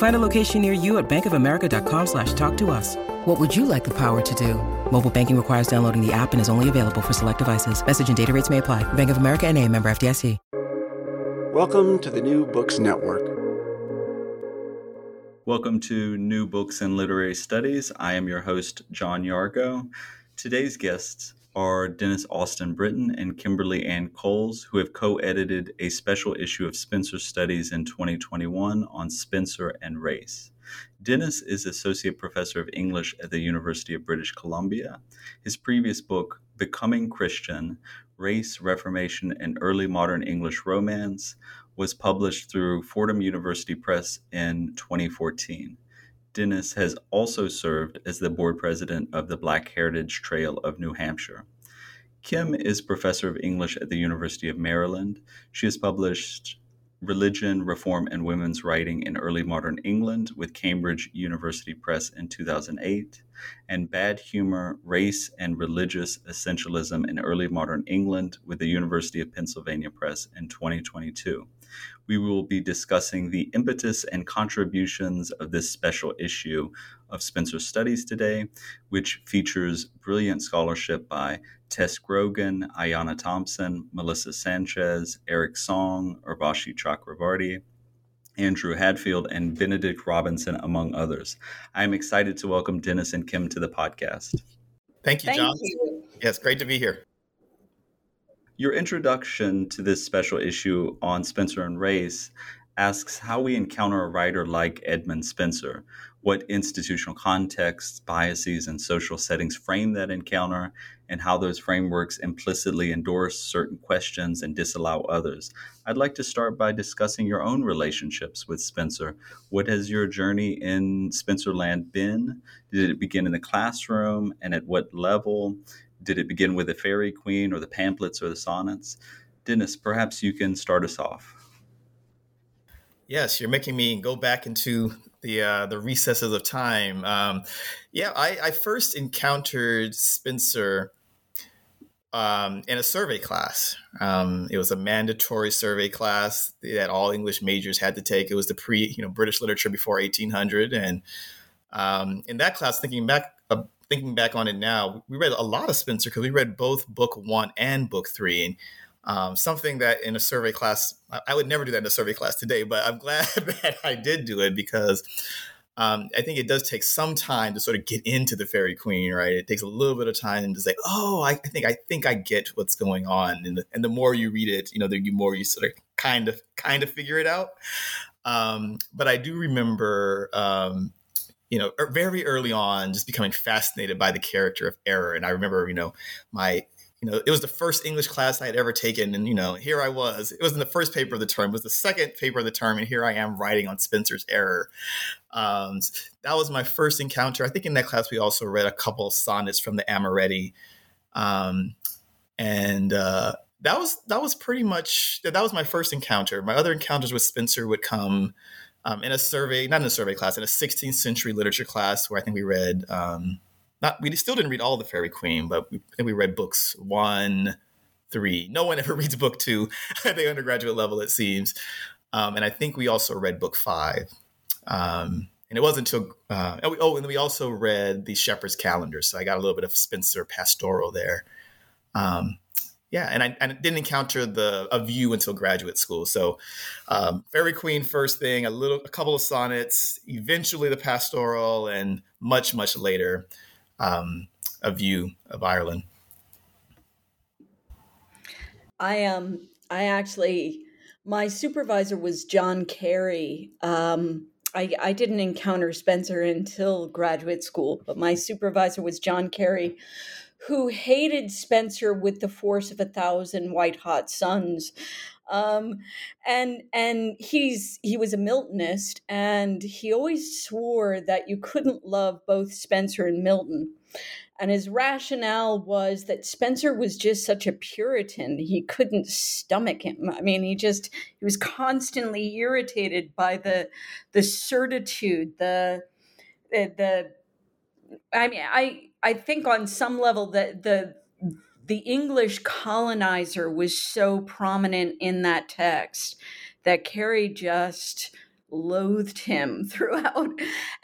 Find a location near you at bankofamerica.com slash talk to us. What would you like the power to do? Mobile banking requires downloading the app and is only available for select devices. Message and data rates may apply. Bank of America and a member FDIC. Welcome to the New Books Network. Welcome to New Books and Literary Studies. I am your host, John Yargo. Today's guests are Dennis Austin Britton and Kimberly Ann Coles, who have co edited a special issue of Spenser Studies in 2021 on Spenser and race. Dennis is Associate Professor of English at the University of British Columbia. His previous book, Becoming Christian Race, Reformation, and Early Modern English Romance, was published through Fordham University Press in 2014. Dennis has also served as the board president of the Black Heritage Trail of New Hampshire. Kim is professor of English at the University of Maryland. She has published Religion, Reform, and Women's Writing in Early Modern England with Cambridge University Press in 2008, and Bad Humor, Race, and Religious Essentialism in Early Modern England with the University of Pennsylvania Press in 2022. We will be discussing the impetus and contributions of this special issue of Spenser Studies today, which features brilliant scholarship by Tess Grogan, Ayanna Thompson, Melissa Sanchez, Eric Song, Urvashi Chakravarty, Andrew Hadfield, and Benedict Robinson, among others. I am excited to welcome Dennis and Kim to the podcast. Thank you, John. you. Yes, great to be here. Your introduction to this special issue on Spenser and race asks how we encounter a writer like Edmund Spenser, what institutional contexts, biases, and social settings frame that encounter, and how those frameworks implicitly endorse certain questions and disallow others. I'd like to start by discussing your own relationships with Spenser. What has your journey in Spenserland been? Did it begin in the classroom, and at what level? Did it begin with the Faerie Queene, or the pamphlets, or the sonnets? Dennis, perhaps you can start us off. Yes, you're making me go back into the uh, the recesses of time. Um, yeah, I, I, first encountered Spenser um, in a survey class. Um, it was a mandatory survey class that all English majors had to take. It was the pre, you know, British literature before 1800, and um, in that class, thinking back, thinking back on it now, we read a lot of Spenser because we read both book one and book three, and um, something that in a survey class, I would never do that in a survey class today, but I'm glad that I did do it because um, I think it does take some time to sort of get into the Faerie Queene, right? It takes a little bit of time to say, "Oh, I, I think I think I get what's going on," and the, and the more you read it, you know, the more you sort of kind of kind of figure it out. Um, but I do remember, um, you know, er, very early on, just becoming fascinated by the character of Error, and I remember, you know, my you know, it was the first English class I had ever taken. And, you know, here I was. It wasn't the first paper of the term, it was the second paper of the term. And here I am writing on Spenser's error. Um, that was my first encounter. I think in that class, we also read a couple sonnets from the Amoretti. Um, and uh, that was that was pretty much that was my first encounter. My other encounters with Spenser would come um, in a survey, not in a survey class, in a 16th century literature class where I think we read um, not we still didn't read all the Faerie Queene, but we, I think we read books one, three. No one ever reads book two at the undergraduate level, it seems. Um, and I think we also read book five. Um, and it wasn't until uh, oh, oh, and we also read the Shepherd's Calendar, so I got a little bit of Spenser pastoral there. Um, yeah, and I, I, didn't encounter the a view until graduate school. So, um, Faerie Queene first thing, a little, a couple of sonnets, eventually the pastoral, and much, much later, um, a view of Ireland. I um, I actually, my supervisor was John Carey. Um, I, I didn't encounter Spenser until graduate school, but my supervisor was John Carey, who hated Spenser with the force of a thousand white hot suns. Um, and and he's he was a Miltonist, and he always swore that you couldn't love both Spenser and Milton. And his rationale was that Spenser was just such a Puritan, he couldn't stomach him. I mean, he just he was constantly irritated by the the certitude, the the, the I mean, I I think on some level that the the English colonizer was so prominent in that text that Carey just loathed him throughout.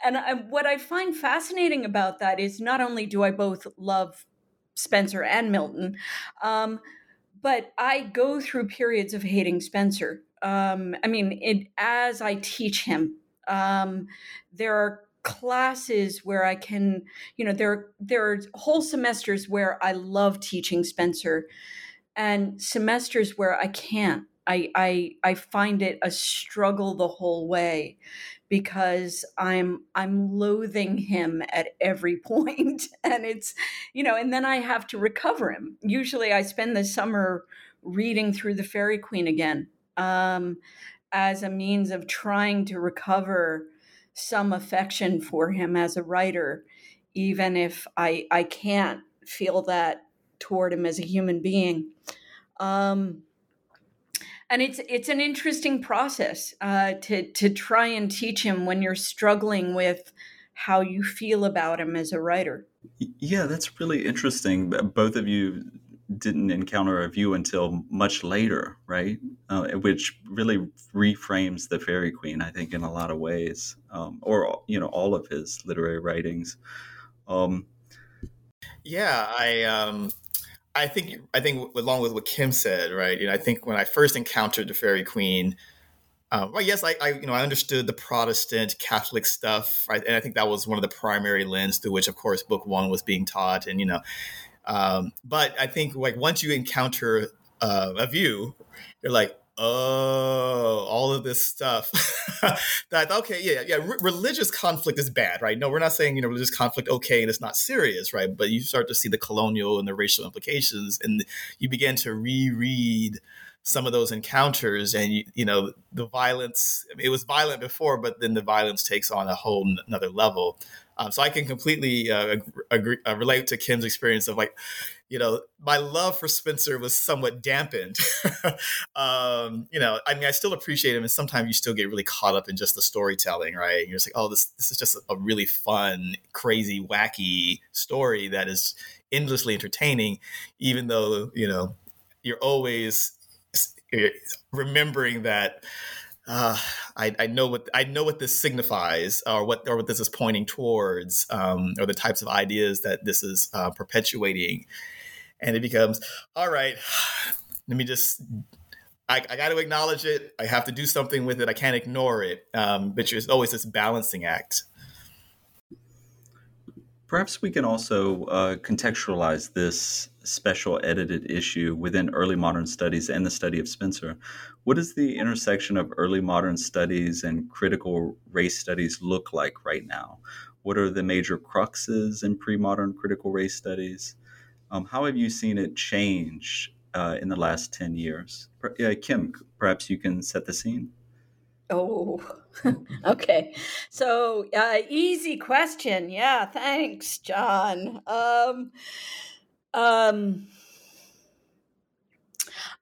And I, what I find fascinating about that is not only do I both love Spenser and Milton, um, but I go through periods of hating Spenser. Um, I mean, it, as I teach him, um, there are classes where I can, you know, there there are whole semesters where I love teaching Spenser and semesters where I can't I, I I find it a struggle the whole way because I'm I'm loathing him at every point and it's you know and then I have to recover him. Usually I spend the summer reading through the Faerie Queene again um, as a means of trying to recover some affection for him as a writer even if I I can't feel that toward him as a human being. Um, and it's it's an interesting process uh, to to try and teach him when you're struggling with how you feel about him as a writer. Yeah, that's really interesting. Both of you didn't encounter a view until much later, right? Uh, which really reframes the Faerie Queene, I think, in a lot of ways, um, or you know, all of his literary writings. Um, yeah, I um, I think I think along with what Kim said, right? You know, I think when I first encountered the Faerie Queene, um, well, yes, I, I, you know I understood the Protestant Catholic stuff, right? And I think that was one of the primary lens through which, of course, Book One was being taught, and you know, um, but I think like once you encounter uh, a view, you're like, oh, all of this stuff. that okay, yeah, yeah. Religious conflict is bad, right? No, we're not saying you know religious conflict okay and it's not serious, right? But you start to see the colonial and the racial implications, and you begin to reread some of those encounters and you, you know the violence it was violent before but then the violence takes on a whole n- another level um, so i can completely uh, agree, uh, relate to kim's experience of like you know, my love for Spenser was somewhat dampened. um, you know, I mean, I still appreciate him, and sometimes you still get really caught up in just the storytelling, right? And you're just like, oh, this this is just a really fun, crazy, wacky story that is endlessly entertaining, even though you know you're always remembering that. Uh, I, I, know what I know what this signifies, or what or what this is pointing towards, um, or the types of ideas that this is uh, perpetuating. And it becomes all right let me just I, I got to acknowledge it. I have to do something with it. I can't ignore it. Um, but there's always this balancing act. Perhaps we can also uh, contextualize this special edited issue within early modern studies and the study of Spenser. what does the intersection of early modern studies and critical race studies look like right now what are the major cruxes in pre-modern critical race studies um, how have you seen it change uh, in the last 10 years? Uh, Kim, perhaps you can set the scene. Oh, okay. So, uh, easy question. Yeah, thanks, John. Um, um,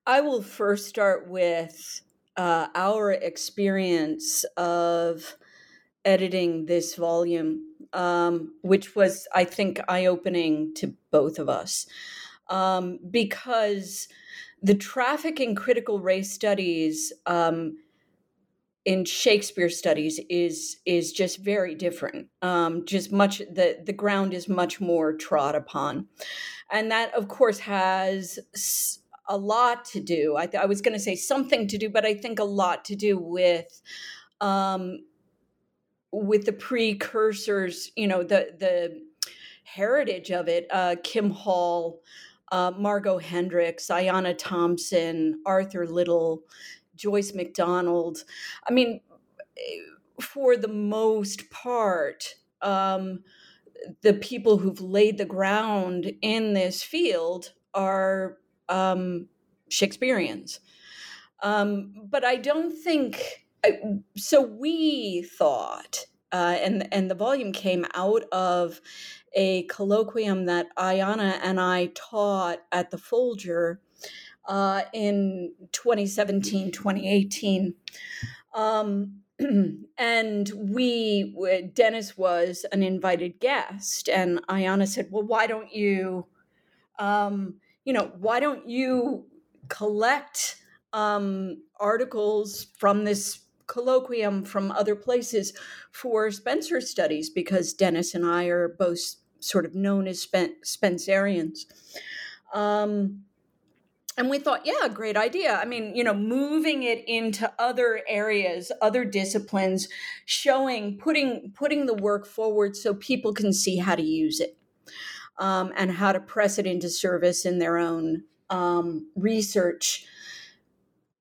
I will first start with uh, our experience of editing this volume um, which was, I think, eye opening to both of us. Um, because the traffic in critical race studies um, in Shakespeare studies is is just very different. Um, just much the the ground is much more trod upon, and that of course has a lot to do. I, th- I was going to say something to do, but I think a lot to do with um, with the precursors. You know, the the heritage of it. Uh, Kim Hall, uh, Margo Hendricks, Ayanna Thompson, Arthur Little. Joyce McDonald. I mean, for the most part, um, the people who've laid the ground in this field are um, Shakespeareans. Um, but I don't think so. We thought, uh, and and the volume came out of a colloquium that Ayanna and I taught at the Folger uh, in 2017, 2018. Um, and we, Dennis was an invited guest, and Ayanna said, "Well, why don't you, um, you know, why don't you collect um, articles from this colloquium from other places for Spenser studies? Because Dennis and I are both sort of known as Spen- Spenserians." Um, and we thought yeah great idea. I mean you know moving it into other areas other disciplines showing putting putting the work forward so people can see how to use it um, and how to press it into service in their own um, research.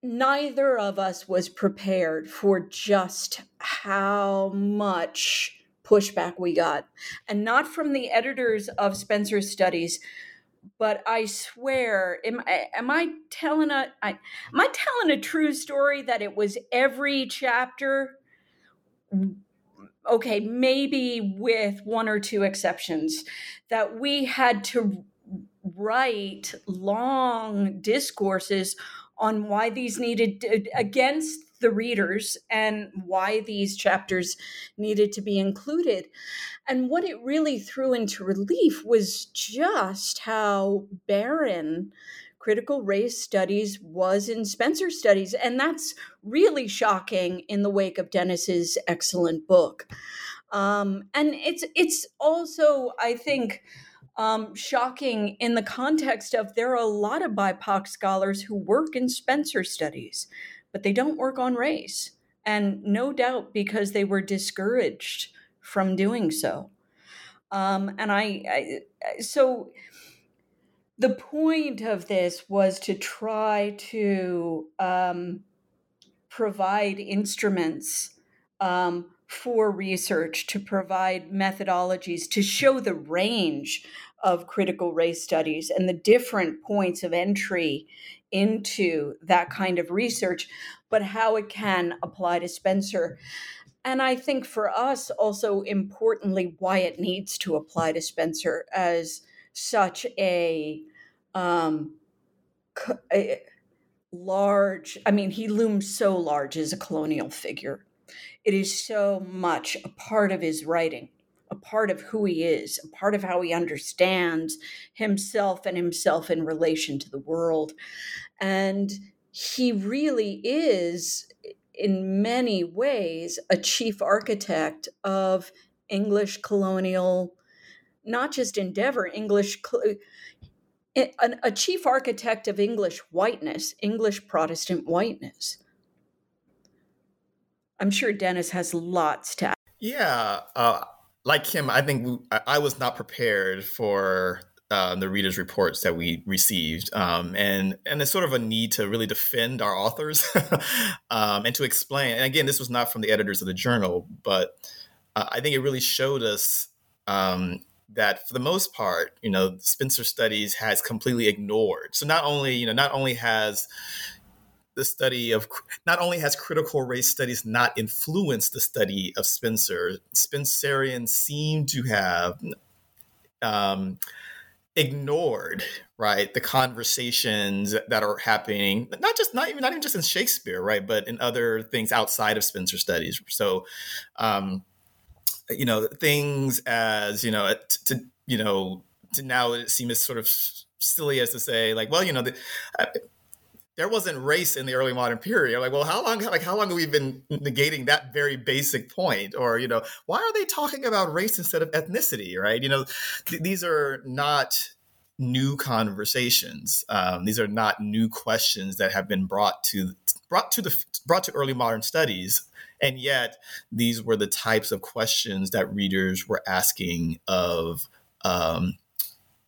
Neither of us was prepared for just how much pushback we got. And not from the editors of Spenser's studies but I swear, am I, am I telling a I, am I telling a true story that it was every chapter? Okay, maybe with one or two exceptions, that we had to write long discourses on why these needed against the readers and why these chapters needed to be included. And what it really threw into relief was just how barren critical race studies was in Spenser studies. And that's really shocking in the wake of Dennis's excellent book. Um, and it's it's also, I think, um, shocking in the context of there are a lot of BIPOC scholars who work in Spenser studies, but they don't work on race. And no doubt because they were discouraged from doing so. Um, and I, I, so the point of this was to try to um, provide instruments um, for research, to provide methodologies, to show the range of critical race studies and the different points of entry into that kind of research, but how it can apply to Spenser and I think for us, also importantly, why it needs to apply to Spenser as such a, um, a large, I mean, he looms so large as a colonial figure. It is so much a part of his writing, a part of who he is, a part of how he understands himself and himself in relation to the world. And he really is in many ways a chief architect of English colonial, not just endeavor, English, a chief architect of English whiteness, English Protestant whiteness. I'm sure Dennis has lots to. Add. Yeah, uh, like him, I think I was not prepared for uh, the readers' reports that we received, um, and and there's sort of a need to really defend our authors um, and to explain. And again, this was not from the editors of the journal, but uh, I think it really showed us um, that for the most part, you know, Spenser Studies has completely ignored. So not only you know, not only has the study of not only has critical race studies not influenced the study of Spenser, Spenserians seem to have um, ignored right the conversations that are happening not just not even not even just in shakespeare right but in other things outside of spenser studies. So um you know things as you know to you know to now it seems sort of silly as to say like well you know the, there wasn't race in the early modern period. Like, well, how long like how long have we been negating that very basic point? Or, you know, why are they talking about race instead of ethnicity, right? You know, th- these are not new conversations. Um, these are not new questions that have been brought to brought to the brought to early modern studies. And yet, these were the types of questions that readers were asking of um,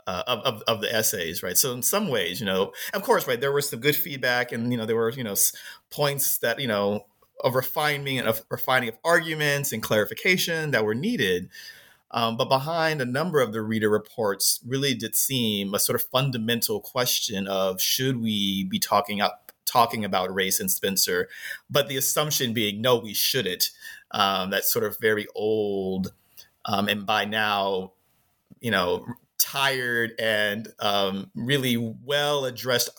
uh, of, of, of, the essays, right? So in some ways, you know, of course, right, there was some good feedback, and you know, there were you know points that you know of refining and of refining of arguments and clarification that were needed. Um, but behind a number of the reader reports, really did seem a sort of fundamental question of should we be talking up talking about race and Spenser, but the assumption being no, we shouldn't. Um, that sort of very old, um, and by now, you know, tired and um, really well addressed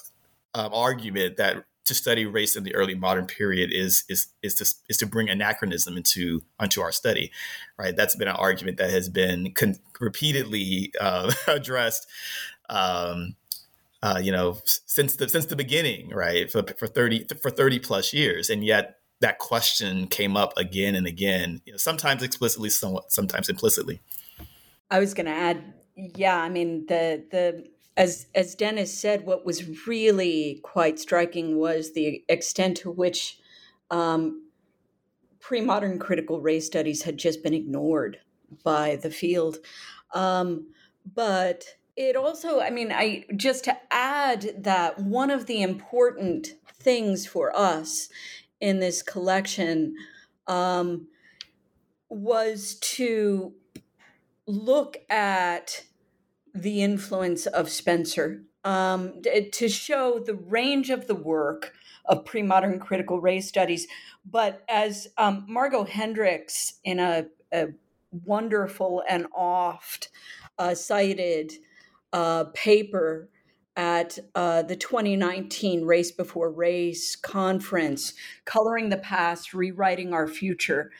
um, argument that to study race in the early modern period is is is to is to bring anachronism into onto our study, right? That's been an argument that has been con- repeatedly uh, addressed. Um, uh, you know, since the since the beginning, right, for, for thirty for thirty plus years, and yet that question came up again and again. You know, sometimes explicitly, somewhat, sometimes implicitly. I was going to add yeah, I mean the the as as Dennis said, what was really quite striking was the extent to which um, pre-modern critical race studies had just been ignored by the field. Um, but it also, I mean, I just to add that one of the important things for us in this collection um, was to look at the influence of Spenser um, to show the range of the work of pre modern critical race studies. But as um, Margo Hendricks, in a, a wonderful and oft uh, cited uh, paper at uh, the 2019 Race Before Race conference, Coloring the Past, Rewriting Our Future.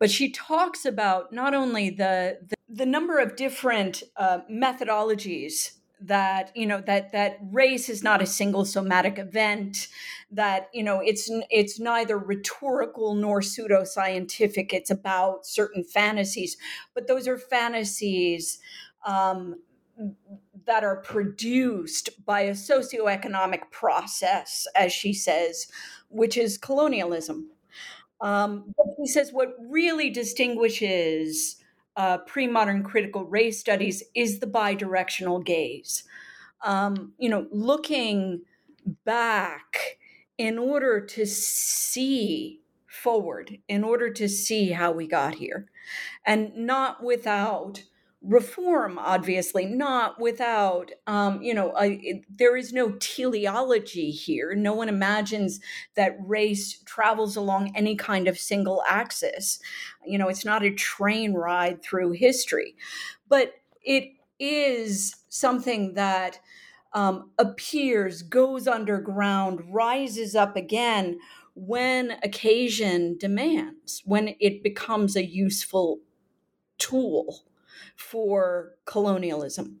But she talks about not only the, the the number of different uh, methodologies that you know that that race is not a single somatic event that you know it's it's neither rhetorical nor pseudoscientific it's about certain fantasies but those are fantasies um, that are produced by a socioeconomic process as she says which is colonialism um, but she says what really distinguishes uh, pre modern critical race studies is the bidirectional gaze. Um, you know, looking back in order to see forward, in order to see how we got here, and not without reform obviously not without um, you know a, it, there is no teleology here. No one imagines that race travels along any kind of single axis. You know it's not a train ride through history. But it is something that um, appears goes underground rises up again when occasion demands when it becomes a useful tool for colonialism.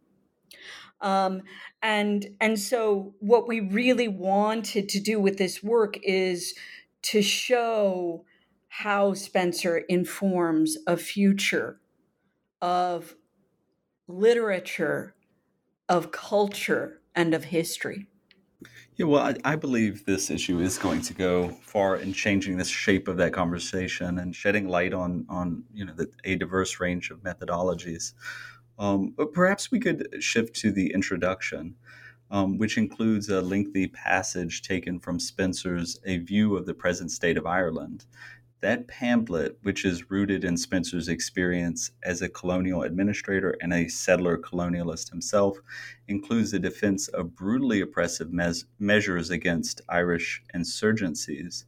Um, and and so what we really wanted to do with this work is to show how Spenser informs a future of literature, of culture, and of history. Yeah, well, I, I, believe this issue is going to go far in changing the shape of that conversation and shedding light on on you know the, a diverse range of methodologies. Um, but perhaps we could shift to the introduction, um, which includes a lengthy passage taken from Spenser's "A View of the Present State of Ireland," That pamphlet, which is rooted in Spenser's experience as a colonial administrator and a settler colonialist himself, includes a defense of brutally oppressive mes- measures against Irish insurgencies.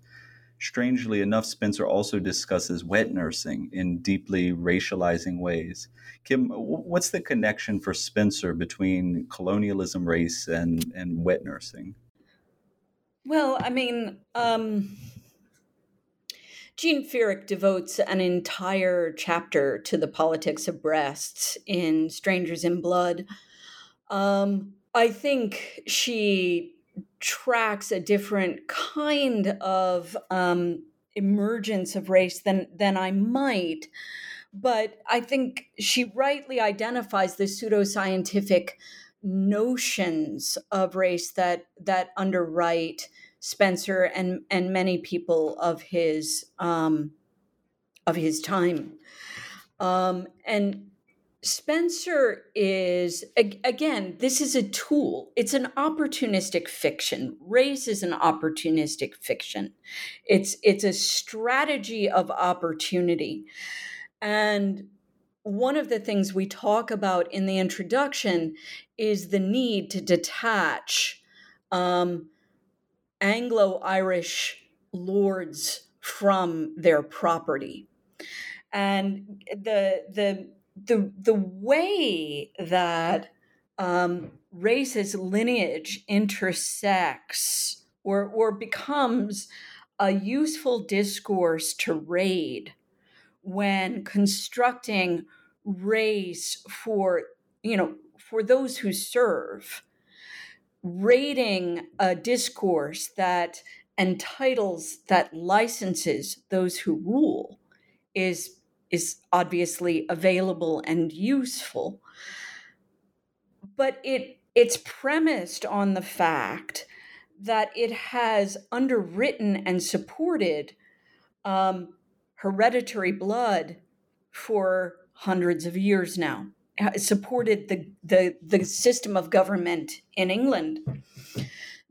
Strangely enough, Spenser also discusses wet nursing in deeply racializing ways. Kim, what's the connection for Spenser between colonialism, race, and, and wet nursing? Well, I mean, um Jean Feerick devotes an entire chapter to the politics of breasts in Strangers in Blood. Um, I think she tracks a different kind of um, emergence of race than than I might. But I think she rightly identifies the pseudoscientific notions of race that that underwrite Spenser and and many people of his um, of his time. Um, and Spenser is, again, this is a tool. It's an opportunistic fiction. Race is an opportunistic fiction. It's, it's a strategy of opportunity. And one of the things we talk about in the introduction is the need to detach um, Anglo Irish lords from their property. And the, the the the way that um, race's lineage intersects or or becomes a useful discourse to raid when constructing race for you know for those who serve raiding a discourse that entitles that licenses those who rule is is obviously available and useful. But it it's premised on the fact that it has underwritten and supported um, hereditary blood for hundreds of years now supported the, the the system of government in England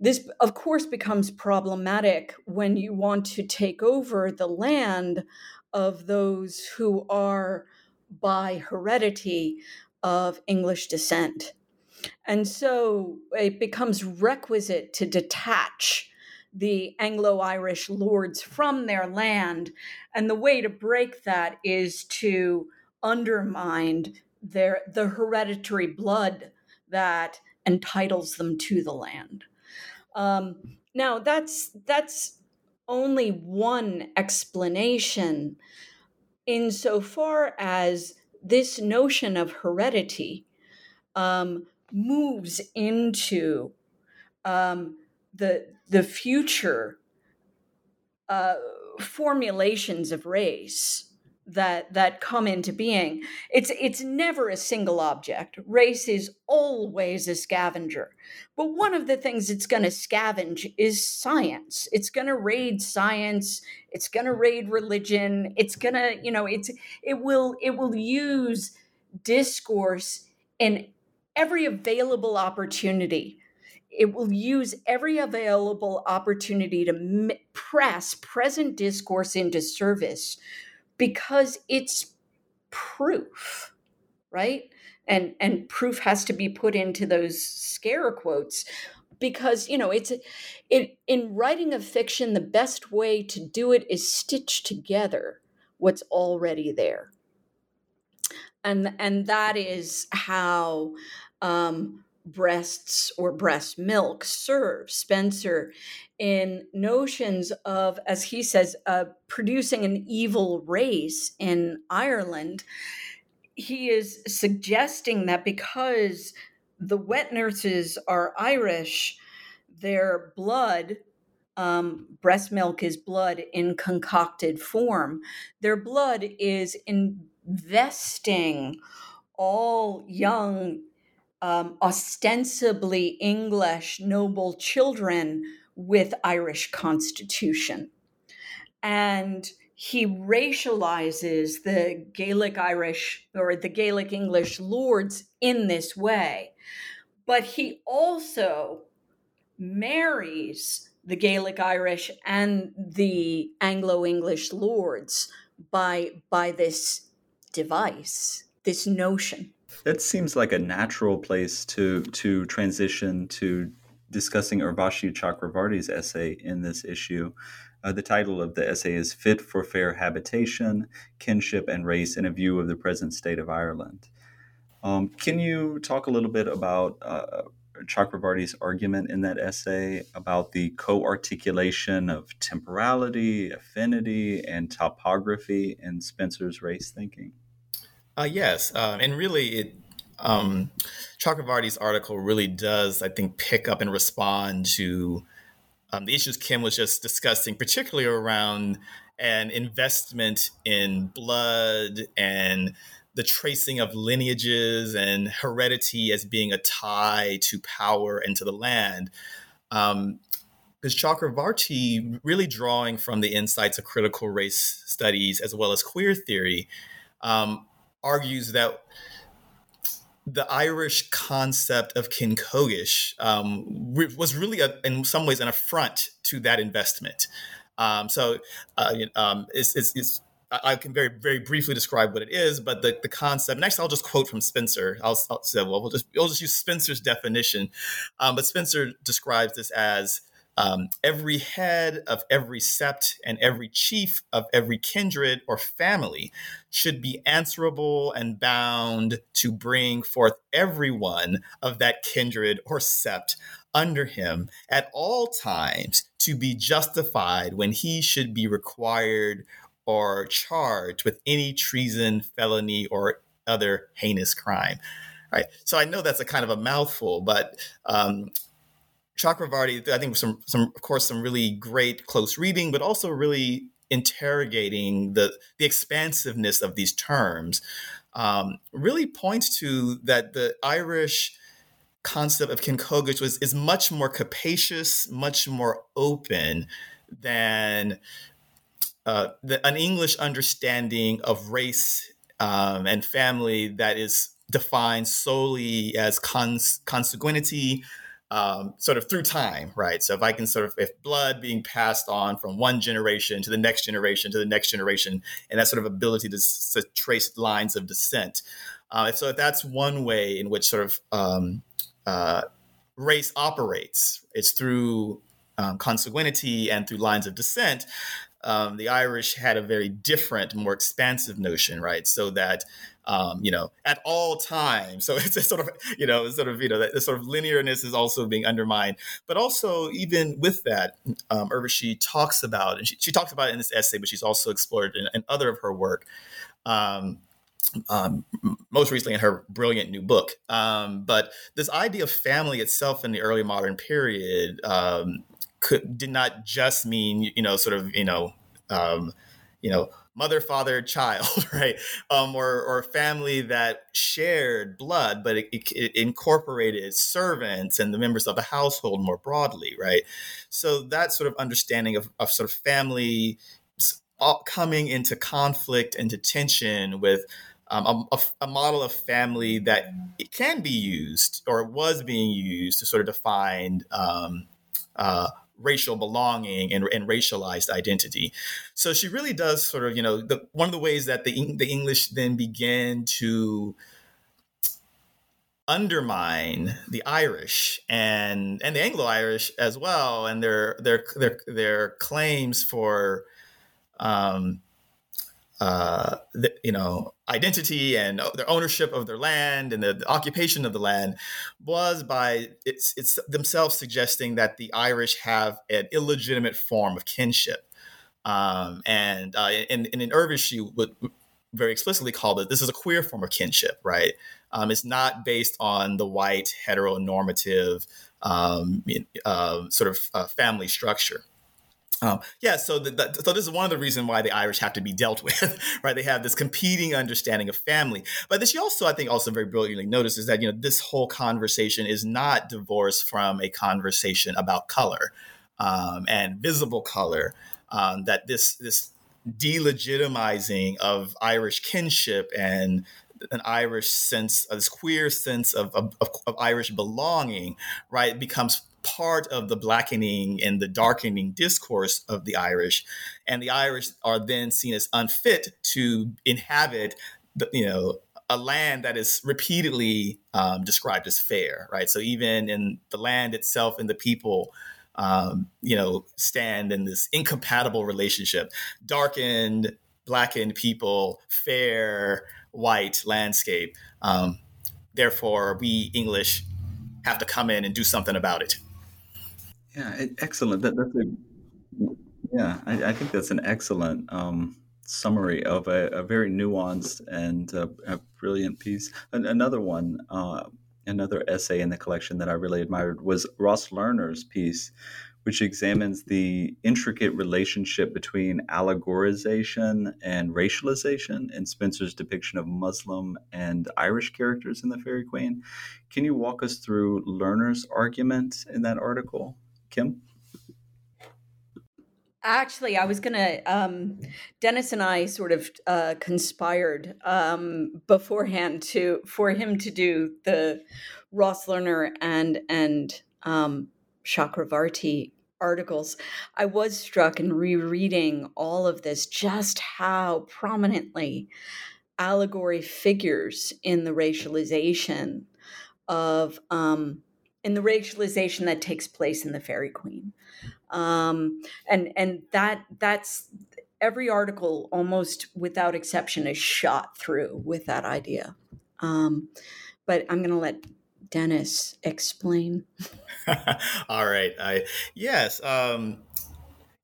this of course becomes problematic when you want to take over the land of those who are by heredity of English descent. And so it becomes requisite to detach the Anglo Irish lords from their land. And the way to break that is to undermine their, the hereditary blood that entitles them to the land. Um, now, that's, that's only one explanation insofar as this notion of heredity um, moves into um, the the future uh, formulations of race that that come into being. It's it's never a single object. Race is always a scavenger. But one of the things it's going to scavenge is science. It's going to raid science. It's going to raid religion. It's going to you know it's it will it will use discourse in every available opportunity. It will use every available opportunity to press present discourse into service because it's proof, right? And and proof has to be put into those scare quotes because you know it's it in writing of fiction the best way to do it is stitch together what's already there and and that is how um, breasts or breast milk serve Spenser in notions of, as he says, uh, producing an evil race in Ireland. He is suggesting that because the wet nurses are Irish, their blood, um, breast milk is blood in concocted form, their blood is investing all young um, ostensibly English noble children with Irish constitution. And he racializes the Gaelic Irish or the Gaelic English lords in this way. But he also marries the Gaelic Irish and the Anglo English lords by, by this device, this notion. That seems like a natural place to to transition to discussing Urvashi Chakravarty's essay in this issue. Uh, the title of the essay is Fit for Fair Habitation, Kinship and Race in a View of the Present State of Ireland. Um, can you talk a little bit about uh, Chakravarty's argument in that essay about the co articulation of temporality, affinity, and topography in Spenser's race thinking? Uh, yes, um, and really, it um, Chakravarty's article really does, I think, pick up and respond to um, the issues Kim was just discussing, particularly around an investment in blood and the tracing of lineages and heredity as being a tie to power and to the land. Um, because Chakravarty, really drawing from the insights of critical race studies as well as queer theory, um, argues that the Irish concept of Cógeach um, was really, a, in some ways, an affront to that investment. Um, so uh, um, it's, it's, it's, I can very, very briefly describe what it is, but the, the concept, next I'll just quote from Spenser. I'll, I'll say, well, we'll just, we'll just use Spenser's definition. Um, but Spenser describes this as um, every head of every sept and every chief of every kindred or family should be answerable and bound to bring forth every one of that kindred or sept under him at all times to be justified when he should be required or charged with any treason, felony, or other heinous crime. Right. So I know that's a kind of a mouthful, but um, Chakravarty, I think some some of course some really great close reading, but also really interrogating the the expansiveness of these terms. Um, really points to that the Irish concept of Cógeach was is much more capacious, much more open than uh, the, an English understanding of race um, and family that is defined solely as cons- consanguinity, um, sort of through time, right? So if I can sort of, if blood being passed on from one generation to the next generation to the next generation, and that sort of ability to, to trace lines of descent. Uh, so that's one way in which sort of um, uh, race operates, it's through um, consanguinity and through lines of descent. Um, the Irish had a very different, more expansive notion, right? So that um, you know, at all times. So it's a sort of, you know, sort of, you know, that sort of linearness is also being undermined. But also, even with that, um, Urvashi talks about, and she, she talks about it in this essay, but she's also explored in, in other of her work. Um, um, most recently in her brilliant new book. Um, but this idea of family itself in the early modern period um, could did not just mean you know sort of you know um, you know mother, father, child, right? Um, or, or family that shared blood, but it, it, incorporated servants and the members of the household more broadly, right? So that sort of understanding of, of sort of family coming into conflict, into tension with um, a, a, model of family that it can be used or was being used to sort of define um, uh, racial belonging and, and racialized identity. So she really does sort of, you know, the, one of the ways that the, the English then began to undermine the Irish and and the Anglo-Irish as well, and their their their their claims for um, uh, the, you know, identity and their ownership of their land and the, the, occupation of the land was by it's, it's themselves suggesting that the Irish have an illegitimate form of kinship. Um, and, uh, and, and in Urvashi would very explicitly called it this is a queer form of kinship, right? Um, it's not based on the white heteronormative um, uh, sort of uh, family structure. Um, yeah, so the, the, so this is one of the reasons why the Irish have to be dealt with, right? They have this competing understanding of family, but this she also, I think, also very brilliantly notices that you know this whole conversation is not divorced from a conversation about color um, and visible color. Um, that this this delegitimizing of Irish kinship and an Irish sense, this queer sense of, of, of Irish belonging, right, becomes part of the blackening and the darkening discourse of the Irish, and the Irish are then seen as unfit to inhabit, the, you know, a land that is repeatedly um, described as fair, right? So even in the land itself and the people, um, you know, stand in this incompatible relationship, darkened, blackened people, fair, white landscape. Um, therefore, we English have to come in and do something about it. Yeah, excellent. That, that's a yeah. I, I, think that's an excellent um, summary of a, a very nuanced and uh, a brilliant piece. And another one, uh, another essay in the collection that I really admired was Ross Lerner's piece, which examines the intricate relationship between allegorization and racialization in Spenser's depiction of Muslim and Irish characters in The Faerie Queene. Can you walk us through Lerner's argument in that article, Kim? Actually, I was going to, um, Dennis and I sort of uh, conspired um, beforehand to for him to do the Ross Lerner and and um, Chakravarty articles. I was struck in rereading all of this just how prominently allegory figures in the racialization of um, in the racialization that takes place in the Faerie Queene, um, and and that that's every article almost without exception is shot through with that idea. Um, but i'm going to let dennis explain. All right i yes um,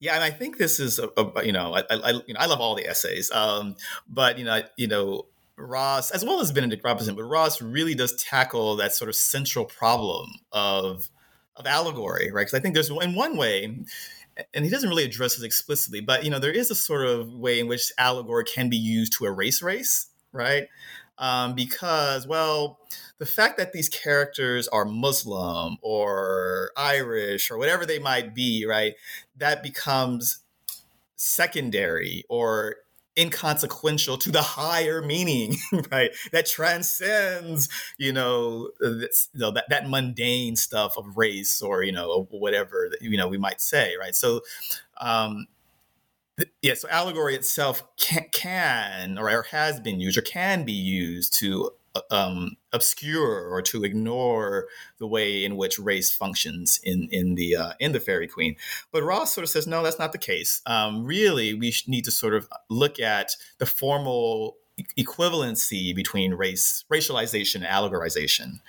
yeah, and I think this is a, a you know I, I, you know I love all the essays, um, but you know you know Ross as well as Benedict Robinson, but Ross really does tackle that sort of central problem of of allegory, right? Because I think there's in one way, and he doesn't really address it explicitly, but you know, there is a sort of way in which allegory can be used to erase race, right? Um, because, well, the fact that these characters are Muslim or Irish or whatever they might be, right, that becomes secondary or inconsequential to the higher meaning, right? That transcends, you know, this, you know that, that mundane stuff of race or, you know, whatever, that, you know, we might say, right? So, um, yeah, so allegory itself can, can or has been used or can be used to um, obscure or to ignore the way in which race functions in in the uh, in the Faerie Queene. But Ross sort of says, no, that's not the case. Um, really, we need to sort of look at the formal equivalency between race, racialization, and allegorization.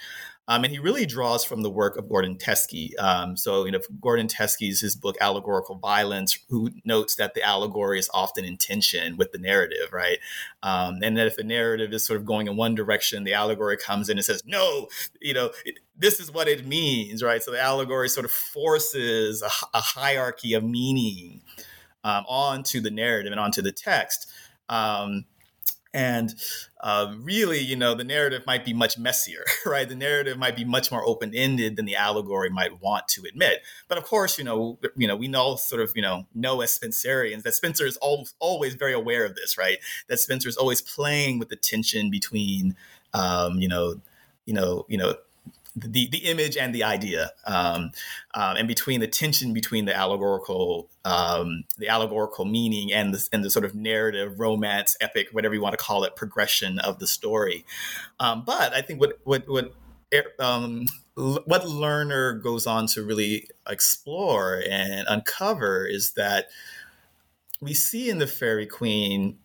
Um, and he really draws from the work of Gordon Teskey. Um, so, you know, Gordon Teskey's his book Allegorical Violence, who notes that the allegory is often in tension with the narrative, right? Um, and that if the narrative is sort of going in one direction, the allegory comes in and says, "No, you know, it, this is what it means," right? So the allegory sort of forces a, a hierarchy of meaning um, onto the narrative and onto the text. Um, and uh, really, you know, the narrative might be much messier, right? The narrative might be much more open ended than the allegory might want to admit. But of course, you know, you know, we know sort of, you know, know as Spenserians that Spenser is always, always very aware of this, right? That Spenser is always playing with the tension between, um, you know, you know, you know, the the image and the idea, um, um, and between the tension between the allegorical um, the allegorical meaning and the and the sort of narrative, romance, epic, whatever you want to call it, progression of the story. Um, but I think what what what um, what Lerner goes on to really explore and uncover is that we see in the Faerie Queene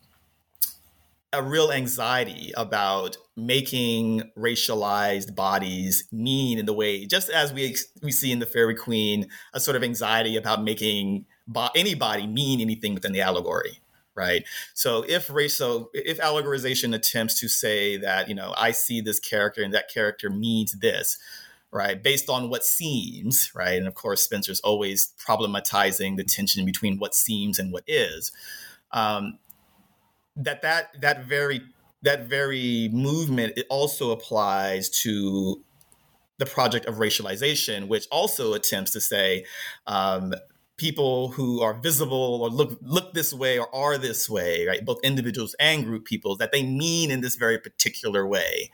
a real anxiety about making racialized bodies mean in the way, just as we we see in the Faerie Queene, a sort of anxiety about making bo- anybody mean anything within the allegory, right? So if race, so if allegorization attempts to say that you know I see this character and that character means this, right, based on what seems, right, and of course Spenser's always problematizing the tension between what seems and what is. Um, that that that very that very movement it also applies to the project of racialization, which also attempts to say um, people who are visible or look look this way or are this way, right? Both individuals and group peoples that they mean in this very particular way.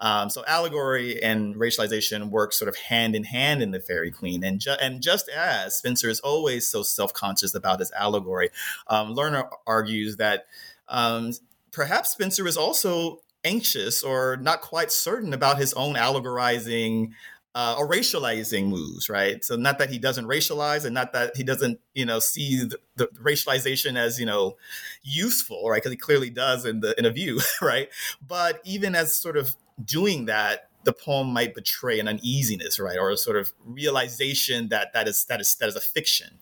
Um, so allegory and racialization work sort of hand in hand in the Faerie Queene, and ju- and just as Spenser is always so self conscious about his allegory, um, Lerner argues that um, perhaps Spenser is also anxious or not quite certain about his own allegorizing uh, or racializing moves, right? So not that he doesn't racialize, and not that he doesn't, you know, see the, the racialization as you know useful, right? Because he clearly does in the in a view, right? But even as sort of doing that, the poem might betray an uneasiness, right, or a sort of realization that that is that is that is a fiction.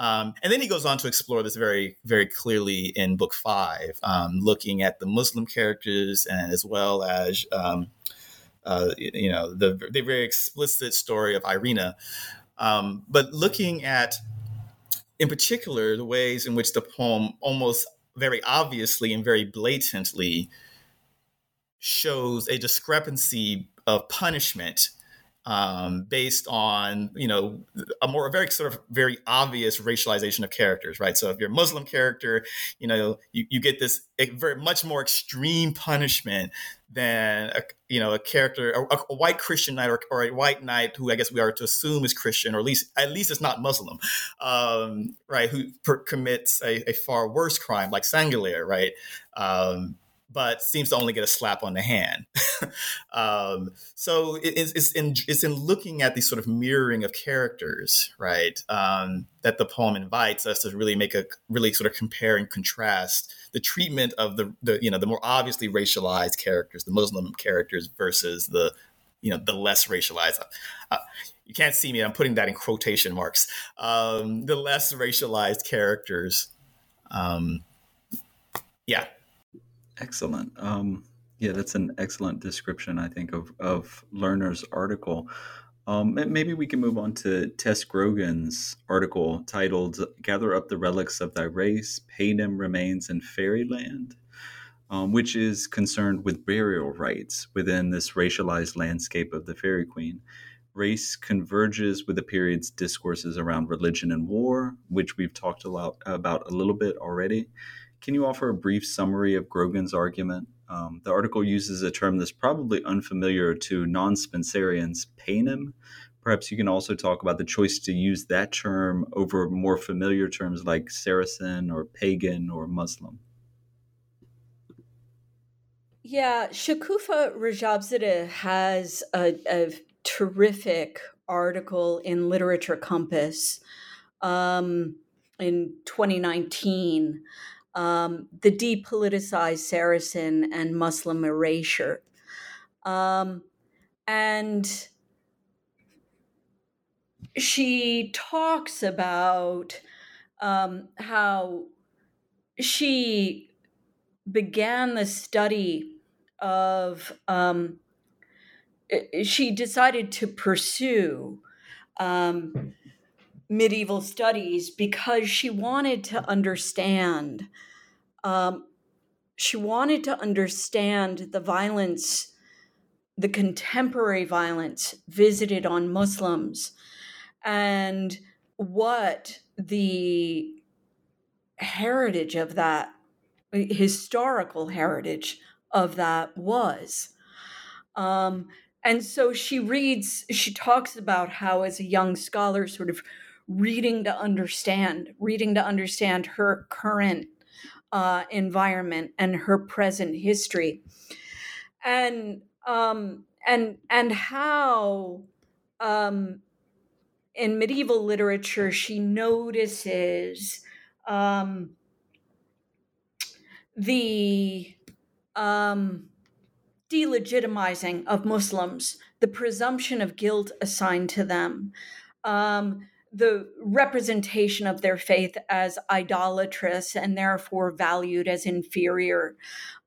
Um, and then he goes on to explore this very, very clearly in book five, um, looking at the Muslim characters and as well as, um, uh, you know, the, the very explicit story of Irena. Um, but looking at, in particular, the ways in which the poem almost very obviously and very blatantly shows a discrepancy of punishment um, based on you know a more a very sort of very obvious racialization of characters, right? So if you're a Muslim character, you know you, you get this very much more extreme punishment than a, you know a character a, a white Christian knight or, or, a white knight who I guess we are to assume is Christian or at least at least it's not Muslim, um, right? Who per- commits a, a, far worse crime like Sanglier, right? Um, but seems to only get a slap on the hand. um, so it, it's, it's, in, it's in looking at these sort of mirroring of characters, right, um, that the poem invites us to really make a really sort of compare and contrast the treatment of the, the you know the more obviously racialized characters, the Muslim characters versus the you know the less racialized. Uh, you can't see me. I'm putting that in quotation marks. Um, the less racialized characters. Um, yeah, Excellent. Um, yeah, that's an excellent description, I think, of, of Lerner's article. Um, maybe we can move on to Tess Grogan's article titled Gather Up the Relics of Thy Race, Paynim Remains in Fairyland, um, which is concerned with burial rites within this racialized landscape of the Faerie Queene. Race converges with the period's discourses around religion and war, which we've talked a lot about a little bit already. Can you offer a brief summary of Grogan's argument? Um, the article uses a term that's probably unfamiliar to non Spenserians, paynim. Perhaps you can also talk about the choice to use that term over more familiar terms like Saracen or pagan or Muslim. Yeah, Shokoofeh Rajabzadeh has a, a, terrific article in Literature Compass um, in 2019 um, the depoliticized Saracen and Muslim erasure. Um, and she talks about um, how she began the study of, um, she decided to pursue um, medieval studies because she wanted to understand um, she wanted to understand the violence the contemporary violence visited on muslims and what the heritage of that historical heritage of that was. Um, and so she reads she talks about how as a young scholar sort of reading to understand, reading to understand her current uh, environment and her present history, and um, and and how um, in medieval literature she notices um, the um, delegitimizing of Muslims, the presumption of guilt assigned to them, um, the representation of their faith as idolatrous and therefore valued as inferior,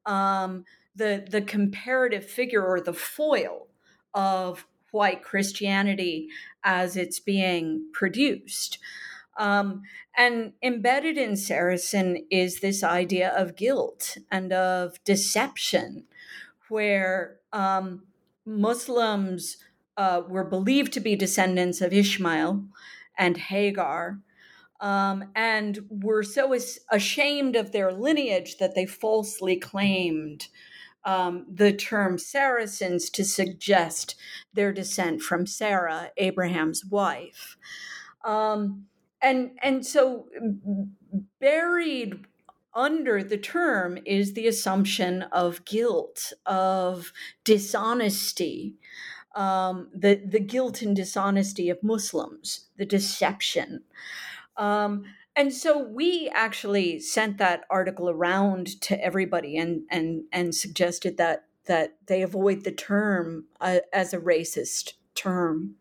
um, the the comparative figure or the foil of white Christianity as it's being produced. Um, and embedded in Saracen is this idea of guilt and of deception, where um, Muslims uh, were believed to be descendants of Ishmael, and Hagar, um, and were so ashamed of their lineage that they falsely claimed um, the term Saracens to suggest their descent from Sarah, Abraham's wife. Um, and, and so buried under the term is the assumption of guilt, of dishonesty, um, the the guilt and dishonesty of Muslims, the deception. Um, and so we actually sent that article around to everybody and and and suggested that that they avoid the term uh, as a racist term.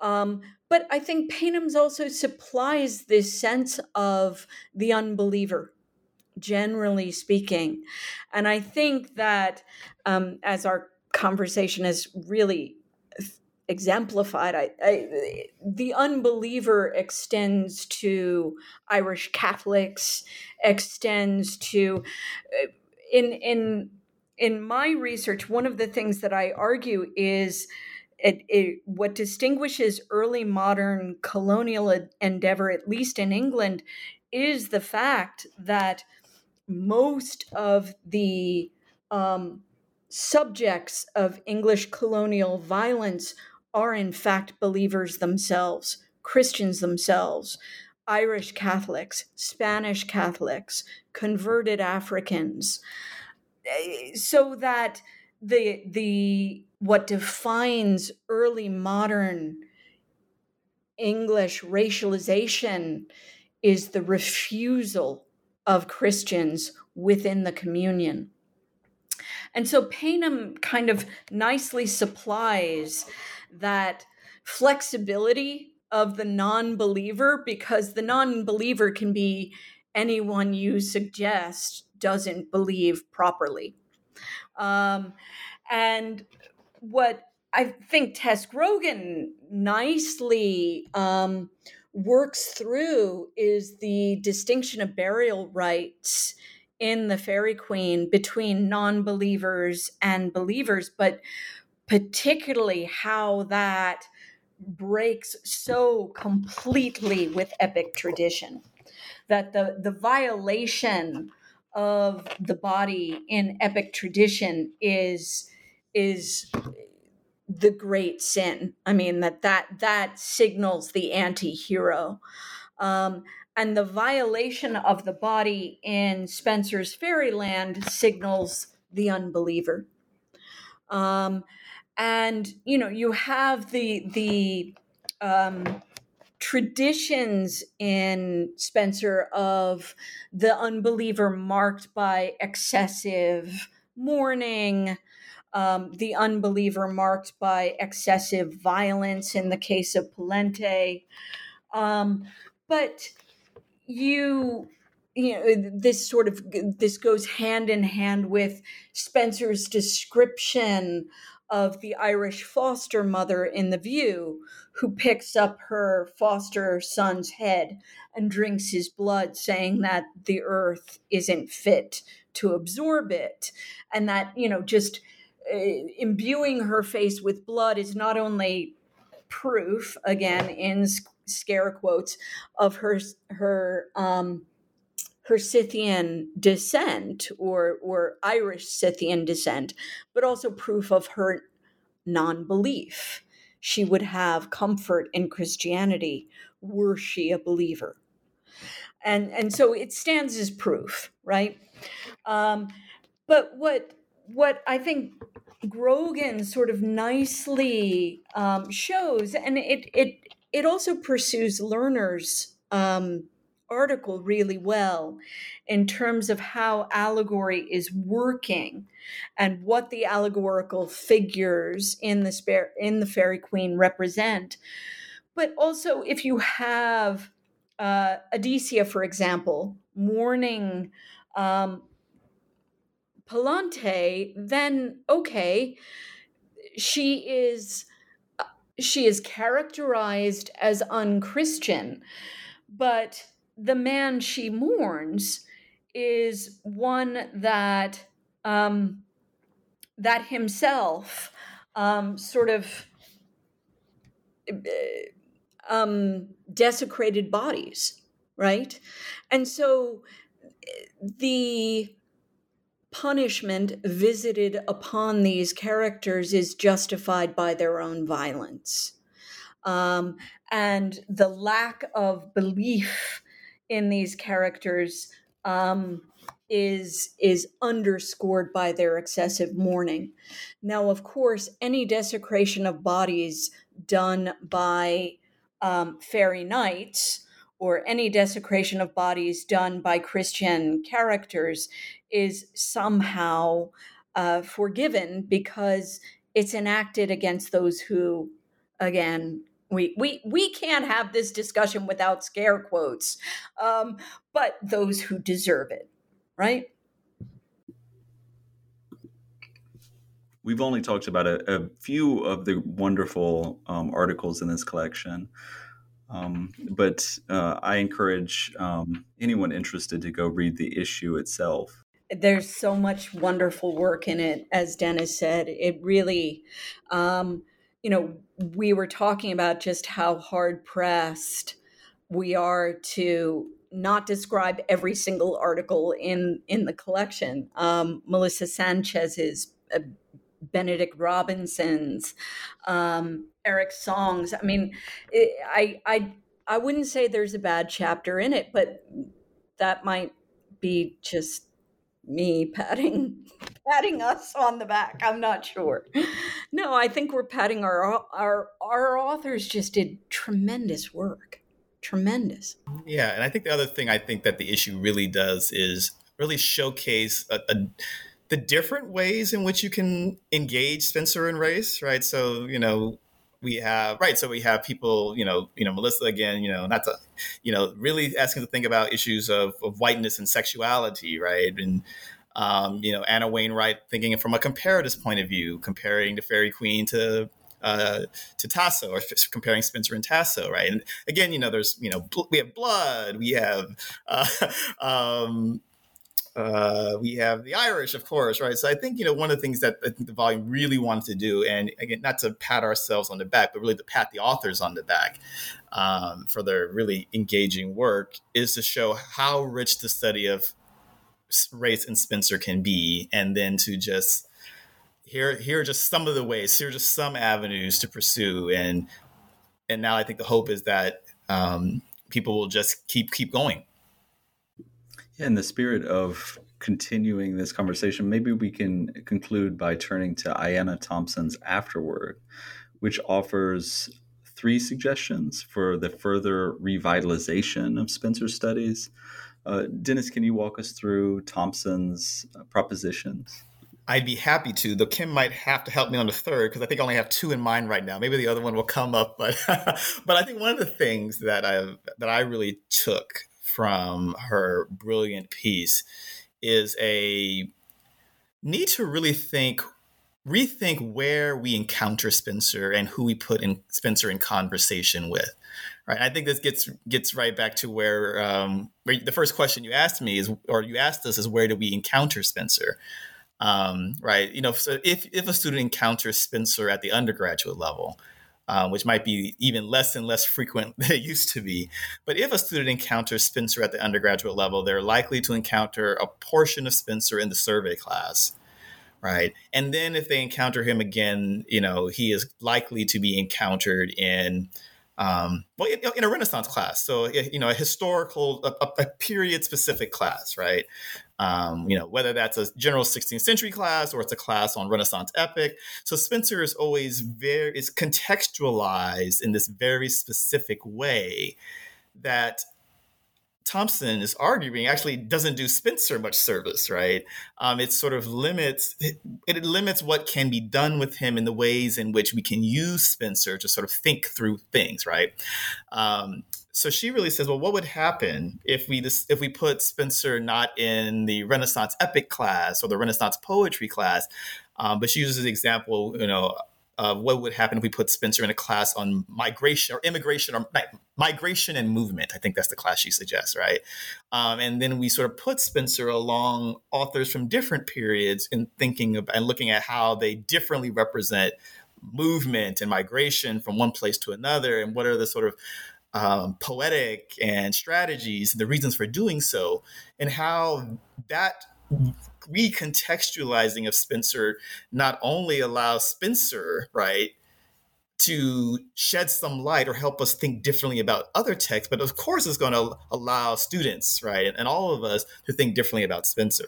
Um, but I think Paynim's also supplies this sense of the unbeliever, generally speaking. And I think that um, as our conversation has really exemplified, I, I, the unbeliever extends to Irish Catholics, extends to uh, in in in my research. One of the things that I argue is it, it, what distinguishes early modern colonial endeavor, at least in England, is the fact that most of the um, subjects of English colonial violence are, in fact, believers themselves, Christians themselves, Irish Catholics, Spanish Catholics, converted Africans. Eh, so that the the what defines early modern English racialization is the refusal of Christians within the communion. And so Paynim kind of nicely supplies that flexibility of the non believer because the non believer can be anyone you suggest doesn't believe properly. Um, and what I think Tess Grogan nicely um, works through is the distinction of burial rites in the Faerie Queene between non believers and believers, but particularly how that breaks so completely with epic tradition that the, the violation of the body in epic tradition is is the great sin. I mean that that that signals the anti-hero. Um, and the violation of the body in Spenser's Fairyland signals the unbeliever. Um, and you know you have the the um, traditions in Spenser of the unbeliever marked by excessive mourning, um, the unbeliever marked by excessive violence in the case of Pollente. Um, but you you know this sort of this goes hand in hand with spenser's description of the Irish foster mother in The View who picks up her foster son's head and drinks his blood, saying that the earth isn't fit to absorb it. And that, you know, just uh, imbuing her face with blood is not only proof, again, in scare quotes, of her, her, um, her Scythian descent or, or Irish Scythian descent, but also proof of her non belief. She would have comfort in Christianity were she a believer. And, and so it stands as proof, right? Um, but what what I think Grogan sort of nicely um, shows, and it it it also pursues Lerner's um, article really well in terms of how allegory is working and what the allegorical figures in the spare in the Faerie Queene represent. But also, if you have uh, for example, mourning um, Palante, then okay, she is she is characterized as unchristian, but the man she mourns is one that um, that himself um, sort of uh, um, desecrated bodies, right? And so the punishment visited upon these characters is justified by their own violence. Um, and the lack of belief in these characters um, is is underscored by their excessive mourning. Now, of course, any desecration of bodies done by um, fairy knights or any desecration of bodies done by Christian characters is somehow uh, forgiven because it's enacted against those who, again, We we we can't have this discussion without scare quotes, um, but those who deserve it, right? We've only talked about a, a few of the wonderful um, articles in this collection. Um, but uh, I encourage um, anyone interested to go read the issue itself. There's so much wonderful work in it, as Dennis said. It really, um, you know, we were talking about just how hard pressed we are to not describe every single article in in the collection. Um, Melissa Sanchez's uh, Benedict Robinson's, um, Eric Song's. I mean, it, I I I wouldn't say there's a bad chapter in it, but that might be just me patting patting us on the back. I'm not sure. No, I think we're patting our our our authors just did tremendous work. Tremendous. Yeah, and I think the other thing I think that the issue really does is really showcase a, a the different ways in which you can engage Spenser and race, right? So, you know, we have right so we have people you know you know melissa again you know not to you know really asking to think about issues of, of whiteness and sexuality right and um, you know anna wainwright thinking from a comparatist point of view comparing the Faerie Queene to uh, to Tasso or comparing Spenser and Tasso, right? And again, you know, there's, you know, bl- we have blood, we have, uh, um, uh, we have the Irish, of course, right? So I think you know one of the things that I think the volume really wanted to do, and again, not to pat ourselves on the back, but really to pat the authors on the back um, for their really engaging work, is to show how rich the study of race and Spenser can be, and then to just here here are just some of the ways, here are just some avenues to pursue, and and now I think the hope is that um, people will just keep keep going Yeah, in the spirit of continuing this conversation, maybe we can conclude by turning to Ayanna Thompson's afterword, which offers three suggestions for the further revitalization of Spenser studies. Uh, Dennis, can you walk us through Thompson's uh, propositions? I'd be happy to, though Kim might have to help me on the third because I think I only have two in mind right now. Maybe the other one will come up, but but I think one of the things that I that I really took from her brilliant piece is a need to really think rethink where we encounter Spenser and who we put in Spenser in conversation with. Right. I think this gets gets right back to where, um, where the first question you asked me is, or you asked us, is where do we encounter Spenser? Um, right. You know, so if if a student encounters Spenser at the undergraduate level, um, which might be even less and less frequent than it used to be. But if a student encounters Spenser at the undergraduate level, they're likely to encounter a portion of Spenser in the survey class. Right. And then if they encounter him again, you know, he is likely to be encountered in um, well, in, in, a Renaissance class. So, you know, a historical, a, a period specific class, right? Um, you know, whether that's a general 16th century class or it's a class on Renaissance epic. So Spenser is always very, is contextualized in this very specific way that Thompson is arguing actually doesn't do Spenser much service, right? Um, it sort of limits it, it, limits what can be done with him in the ways in which we can use Spenser to sort of think through things, right? Um, so she really says, well, what would happen if we just, if we put Spenser not in the Renaissance epic class or the Renaissance poetry class, um, but she uses the example, you know, uh, what would happen if we put Spenser in a class on migration or immigration or migration and movement. I think that's the class she suggests, right? Um, and then we sort of put Spenser along authors from different periods in thinking about and looking at how they differently represent movement and migration from one place to another, and what are the sort of um, poetic and strategies, the reasons for doing so, and how that recontextualizing of Spenser not only allows Spenser, right, to shed some light or help us think differently about other texts, but of course it's going to allow students, right, and all of us to think differently about Spenser.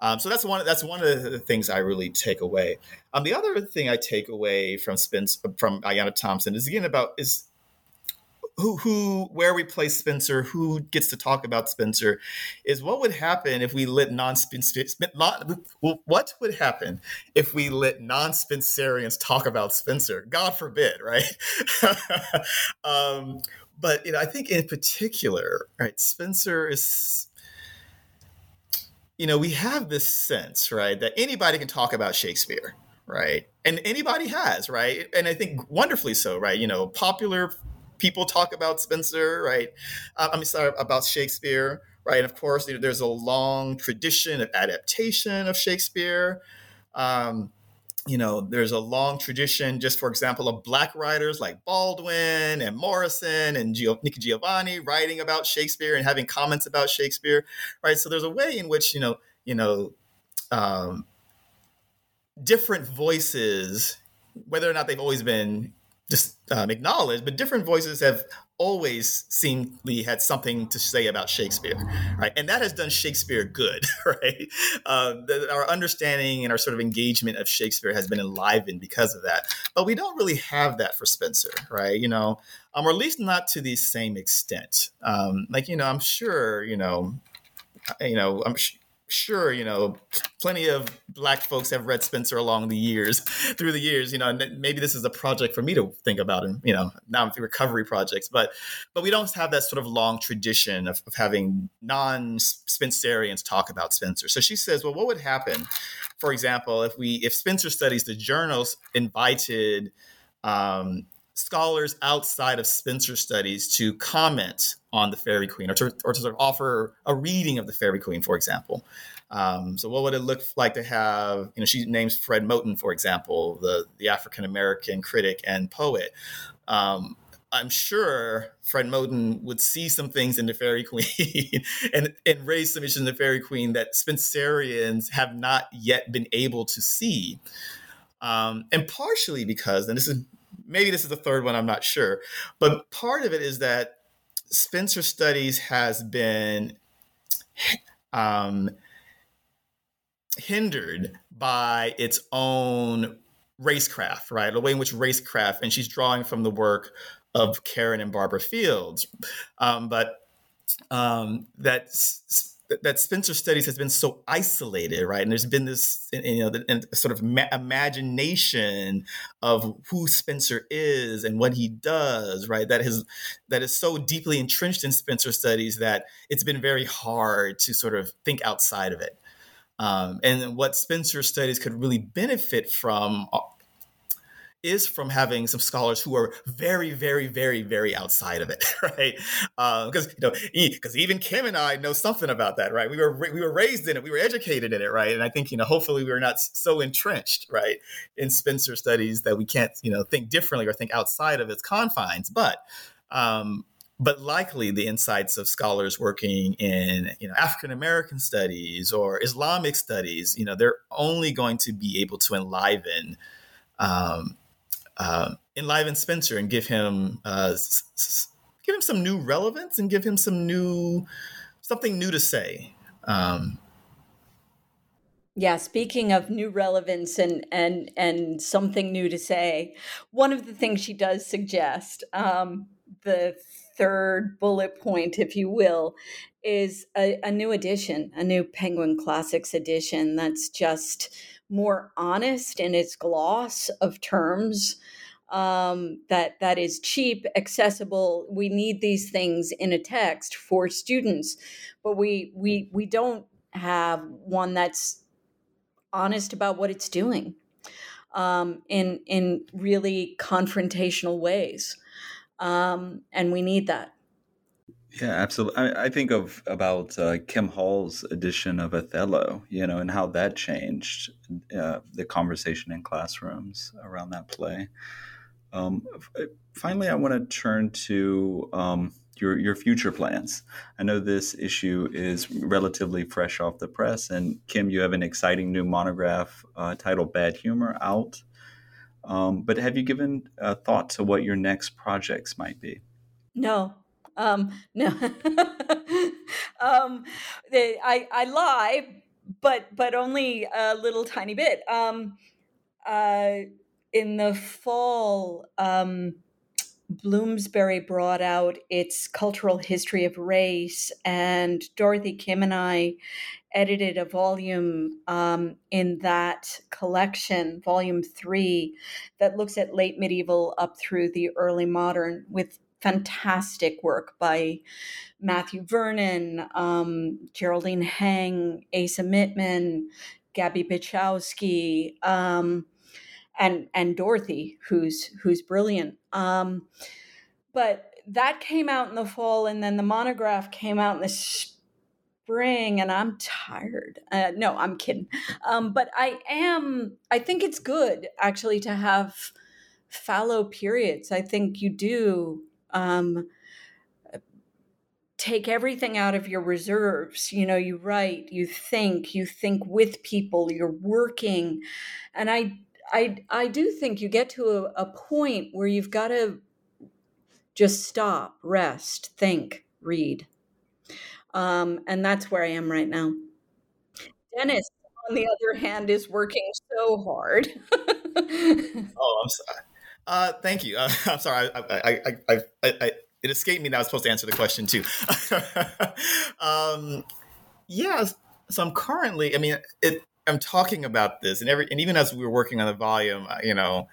Um, so that's one. That's one of the things I really take away. Um, the other thing I take away from Spence from Ayanna Thompson is again about is who who where we place Spenser, who gets to talk about Spenser, is what would happen if we let non what would happen if we let non Spenserians talk about Spenser? God forbid, right? um, but you know, I think in particular, right, Spenser is you know, we have this sense, right, that anybody can talk about Shakespeare, right? And anybody has, right? And I think wonderfully so, right? You know, popular people talk about Spenser, right? Uh, I'm sorry about Shakespeare, right? And of course, you know, there's a long tradition of adaptation of Shakespeare. Um, you know, there's a long tradition, just for example, of black writers like Baldwin and Morrison and Gio- Nikki Giovanni writing about Shakespeare and having comments about Shakespeare, right? So there's a way in which you know, you know, um, different voices, whether or not they've always been just um, acknowledged, but different voices have always seemingly had something to say about Shakespeare, right? And that has done Shakespeare good, right? Uh, the, our understanding and our sort of engagement of Shakespeare has been enlivened because of that. But we don't really have that for Spenser, right? You know, um, or at least not to the same extent. Um, like, you know, I'm sure, you know, you know, I'm sure, you know, plenty of black folks have read Spenser along the years, through the years, you know, and maybe this is a project for me to think about and, you know, now recovery projects, but, but we don't have that sort of long tradition of, of having non-Spenserians talk about Spenser. So she says, well, what would happen, for example, if we, if Spenser Studies, the journals invited, um, scholars outside of Spenser studies to comment on the Faerie Queene or to, or to sort of offer a reading of the Faerie Queene, for example. Um, so what would it look like to have, you know, she names Fred Moten, for example, the, the African American critic and poet. Um, I'm sure Fred Moten would see some things in the Faerie Queene and, and raise some issues in the Faerie Queene that Spenserians have not yet been able to see. Um, and partially because, and this is maybe this is the third one, I'm not sure. But part of it is that Spenser Studies has been um, hindered by its own racecraft, right? The way in which racecraft, and she's drawing from the work of Karen and Barbara Fields, um, but um, that Spenser studies has been so isolated, right? And there's been this, you know, sort of ma- imagination of who Spenser is and what he does, right? That is that is so deeply entrenched in Spenser studies that it's been very hard to sort of think outside of it. Um, and what Spenser studies could really benefit from uh, is from having some scholars who are very, very, very, very outside of it, right? Because uh, you know, because even Kim and I know something about that, right? We were we were raised in it, we were educated in it, right? And I think you know, hopefully, we are not so entrenched, right, in Spenser studies that we can't you know think differently or think outside of its confines, but. Um, but likely the insights of scholars working in you know African American studies or Islamic studies, you know, they're only going to be able to enliven um, uh, enliven Spenser and give him uh, s- s- give him some new relevance and give him some new something new to say. Um, yeah, speaking of new relevance and and and something new to say, one of the things she does suggest, um, the third bullet point, if you will, is a, a new edition, a new Penguin Classics edition that's just more honest in its gloss of terms um, that that is cheap, accessible. We need these things in a text for students, but we we we don't have one that's honest about what it's doing um, in in really confrontational ways, um, and we need that. Yeah, absolutely. I, I think of about uh, Kim Hall's edition of Othello, you know, and how that changed uh, the conversation in classrooms around that play. Um, finally, I want to turn to um, your your future plans. I know this issue is relatively fresh off the press, and Kim, you have an exciting new monograph uh, titled "Bad Humor" out. Um, but have you given uh, thought to what your next projects might be? No, um, no, um, I I lie, but but only a little tiny bit. Um, uh, in the fall, um, Bloomsbury brought out its cultural history of race, and Dorothy Kim and I edited a volume um, in that collection, volume three, that looks at late medieval up through the early modern with fantastic work by Matthew Vernon, um, Geraldine Heng, Asa Mittman, Gabby Piechowski, um, and and Dorothy, who's who's brilliant. Um, but that came out in the fall, and then the monograph came out in the spring, and I'm tired. Uh, no, I'm kidding. Um, but I am. I think it's good actually to have fallow periods. I think you do. Um, take everything out of your reserves you know you write you think you think with people you're working and i i i do think you get to a, a point where you've got to just stop rest think read. Um, and that's where i am right now. Dennis on the other hand is working so hard. Oh i'm sorry. Uh, thank you. Uh, i'm sorry. I, I, I, I, it escaped me that I was supposed to answer the question too. um, yeah, so I'm currently. I mean, it, I'm talking about this, and every and even as we were working on the volume, you know,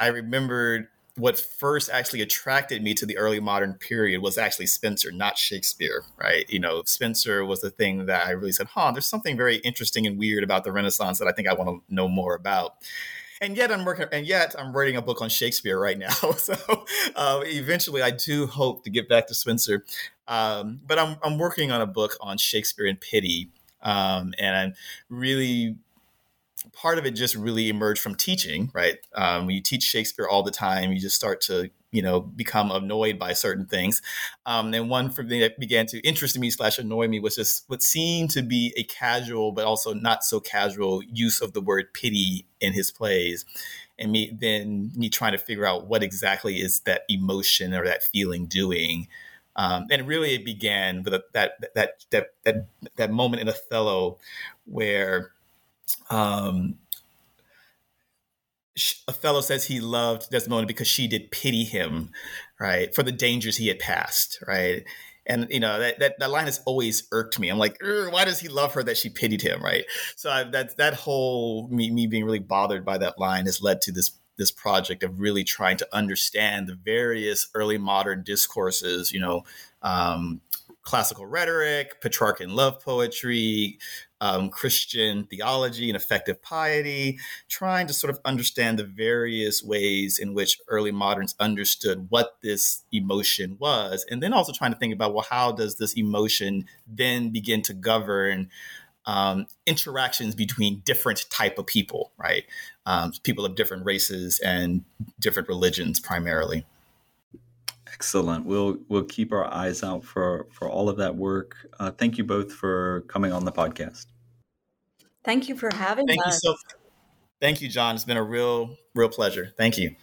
I remembered what first actually attracted me to the early modern period was actually Spenser, not Shakespeare, right? You know, Spenser was the thing that I really said, huh, there's something very interesting and weird about the Renaissance that I think I want to know more about and yet I'm working, and yet I'm writing a book on Shakespeare right now. so uh, eventually, I do hope to get back to Spenser, Um, but I'm I'm working on a book on Shakespeare and pity, um, and I'm really part of it just really emerged from teaching, right? Um, when you teach Shakespeare all the time, you just start to you know become annoyed by certain things. Um, and one for me that began to interest me slash annoy me was just what seemed to be a casual but also not so casual use of the word pity in his plays. And me then me trying to figure out what exactly is that emotion or that feeling doing um, and really it began with a, that, that that that that moment in othello where um, Othello says he loved Desdemona because she did pity him, right, for the dangers he had passed, right? And you know that that, that line has always irked me. I'm like, why does he love her that she pitied him, right? So I, that that whole me me being really bothered by that line has led to this this project of really trying to understand the various early modern discourses, you know, um, classical rhetoric, Petrarchan love poetry, um, Christian theology and effective piety, trying to sort of understand the various ways in which early moderns understood what this emotion was, and then also trying to think about well, how does this emotion then begin to govern um, interactions between different type of people, right? Um, people of different races and different religions, primarily. Excellent. We'll we'll keep our eyes out for for all of that work. Uh, thank you both for coming on the podcast. Thank you for having thank us. You so, thank you, John. It's been a real, real pleasure. Thank you.